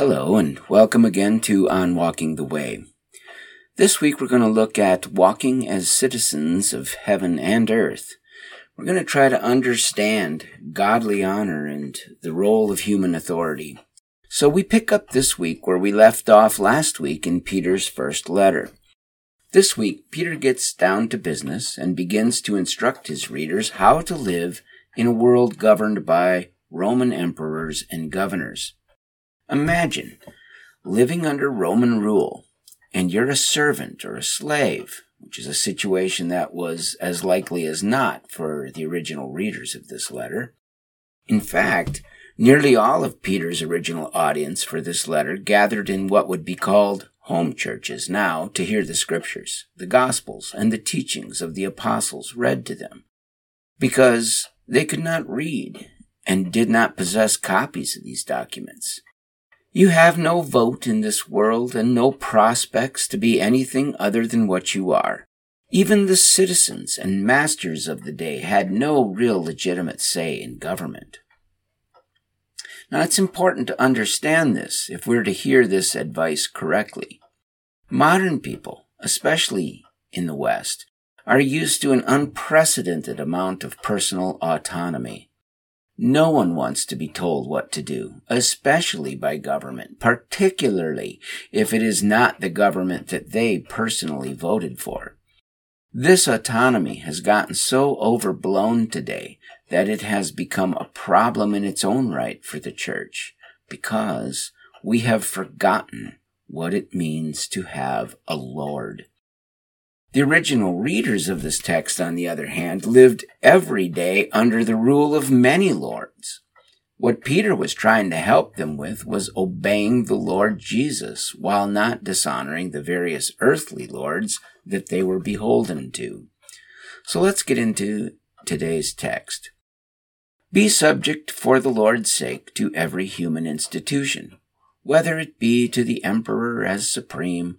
Hello, and welcome again to On Walking the Way. This week we're going to look at walking as citizens of heaven and earth. We're going to try to understand godly honor and the role of human authority. So we pick up this week where we left off last week in Peter's first letter. This week, Peter gets down to business and begins to instruct his readers how to live in a world governed by Roman emperors and governors. Imagine living under Roman rule and you're a servant or a slave, which is a situation that was as likely as not for the original readers of this letter. In fact, nearly all of Peter's original audience for this letter gathered in what would be called home churches now to hear the scriptures, the gospels, and the teachings of the apostles read to them, because they could not read and did not possess copies of these documents. You have no vote in this world and no prospects to be anything other than what you are. Even the citizens and masters of the day had no real legitimate say in government. Now it's important to understand this if we're to hear this advice correctly. Modern people, especially in the West, are used to an unprecedented amount of personal autonomy. No one wants to be told what to do, especially by government, particularly if it is not the government that they personally voted for. This autonomy has gotten so overblown today that it has become a problem in its own right for the church because we have forgotten what it means to have a Lord. The original readers of this text, on the other hand, lived every day under the rule of many lords. What Peter was trying to help them with was obeying the Lord Jesus while not dishonoring the various earthly lords that they were beholden to. So let's get into today's text. Be subject for the Lord's sake to every human institution, whether it be to the emperor as supreme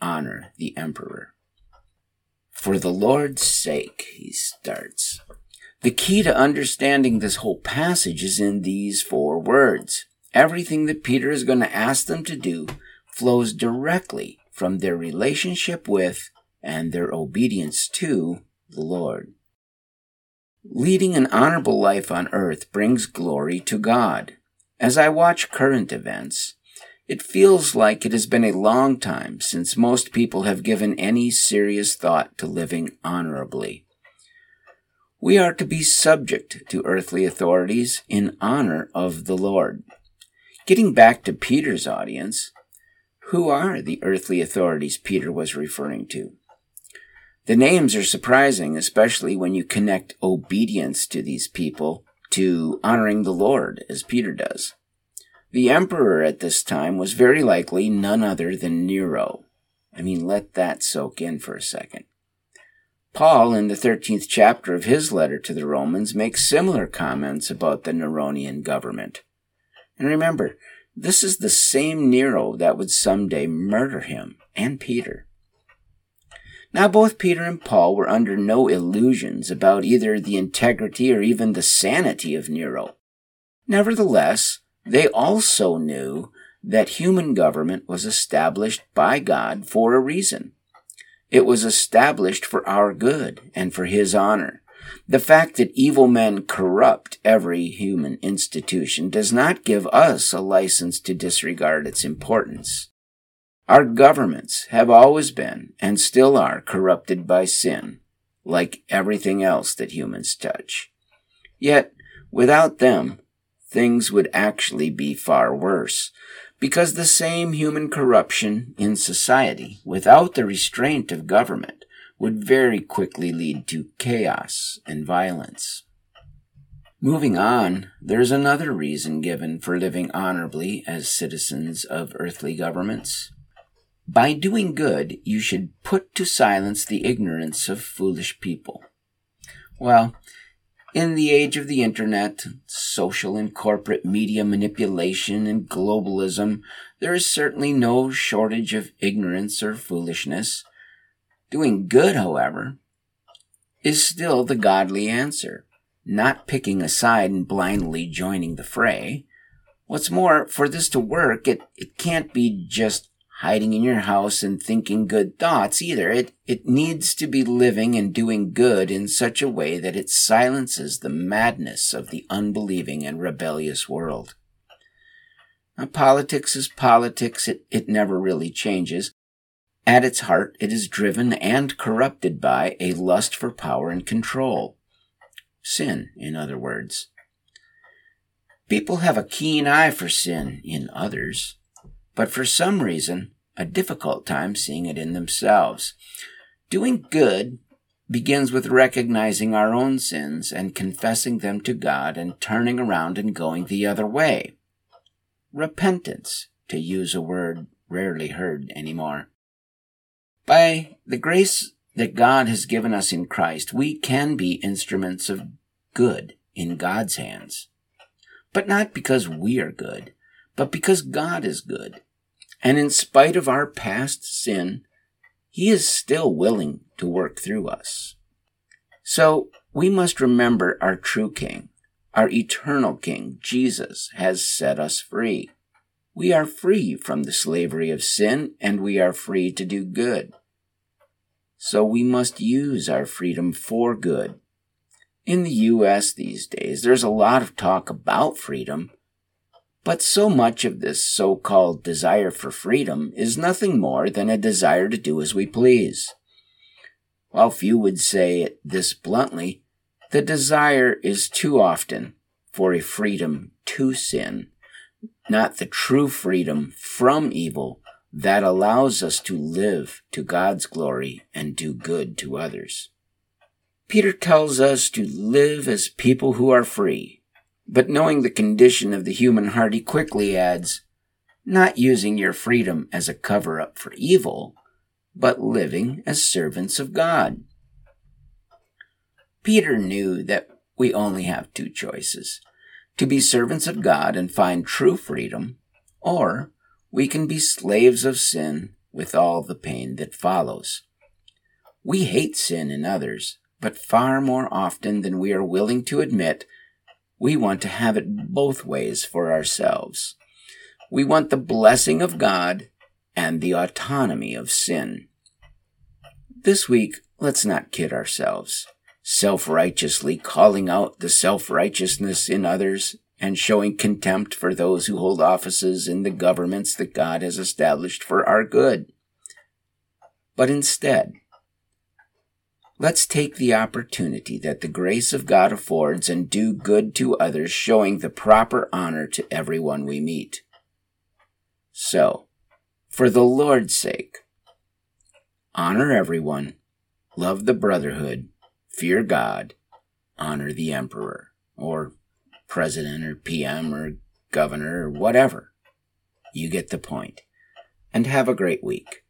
honor the emperor. For the Lord's sake, he starts. The key to understanding this whole passage is in these four words. Everything that Peter is going to ask them to do flows directly from their relationship with and their obedience to the Lord. Leading an honorable life on earth brings glory to God. As I watch current events, it feels like it has been a long time since most people have given any serious thought to living honorably. We are to be subject to earthly authorities in honor of the Lord. Getting back to Peter's audience, who are the earthly authorities Peter was referring to? The names are surprising, especially when you connect obedience to these people to honoring the Lord, as Peter does. The emperor at this time was very likely none other than Nero. I mean, let that soak in for a second. Paul, in the 13th chapter of his letter to the Romans, makes similar comments about the Neronian government. And remember, this is the same Nero that would someday murder him and Peter. Now, both Peter and Paul were under no illusions about either the integrity or even the sanity of Nero. Nevertheless, they also knew that human government was established by God for a reason. It was established for our good and for His honor. The fact that evil men corrupt every human institution does not give us a license to disregard its importance. Our governments have always been and still are corrupted by sin, like everything else that humans touch. Yet, without them, things would actually be far worse. Because the same human corruption in society, without the restraint of government, would very quickly lead to chaos and violence. Moving on, there's another reason given for living honorably as citizens of earthly governments. By doing good, you should put to silence the ignorance of foolish people. Well, in the age of the internet, social and corporate media manipulation, and globalism, there is certainly no shortage of ignorance or foolishness. Doing good, however, is still the godly answer not picking a side and blindly joining the fray. What's more, for this to work, it, it can't be just hiding in your house and thinking good thoughts either. It, it needs to be living and doing good in such a way that it silences the madness of the unbelieving and rebellious world. Now, politics is politics. It, it never really changes. At its heart, it is driven and corrupted by a lust for power and control. Sin, in other words. People have a keen eye for sin in others, but for some reason, a difficult time seeing it in themselves. Doing good begins with recognizing our own sins and confessing them to God and turning around and going the other way. Repentance, to use a word rarely heard anymore. By the grace that God has given us in Christ, we can be instruments of good in God's hands. But not because we are good, but because God is good. And in spite of our past sin, He is still willing to work through us. So we must remember our true King, our eternal King, Jesus, has set us free. We are free from the slavery of sin and we are free to do good. So we must use our freedom for good. In the US these days, there's a lot of talk about freedom, but so much of this so called desire for freedom is nothing more than a desire to do as we please. While few would say it this bluntly, the desire is too often for a freedom to sin, not the true freedom from evil that allows us to live to God's glory and do good to others. Peter tells us to live as people who are free, but knowing the condition of the human heart, he quickly adds, not using your freedom as a cover up for evil, but living as servants of God. Peter knew that we only have two choices to be servants of God and find true freedom, or we can be slaves of sin with all the pain that follows. We hate sin in others, but far more often than we are willing to admit, we want to have it both ways for ourselves. We want the blessing of God and the autonomy of sin. This week, let's not kid ourselves, self righteously calling out the self righteousness in others and showing contempt for those who hold offices in the governments that God has established for our good. But instead, let's take the opportunity that the grace of God affords and do good to others, showing the proper honor to everyone we meet. So, for the Lord's sake, honor everyone, love the brotherhood, fear God, honor the emperor, or president or PM or governor or whatever. You get the point. And have a great week.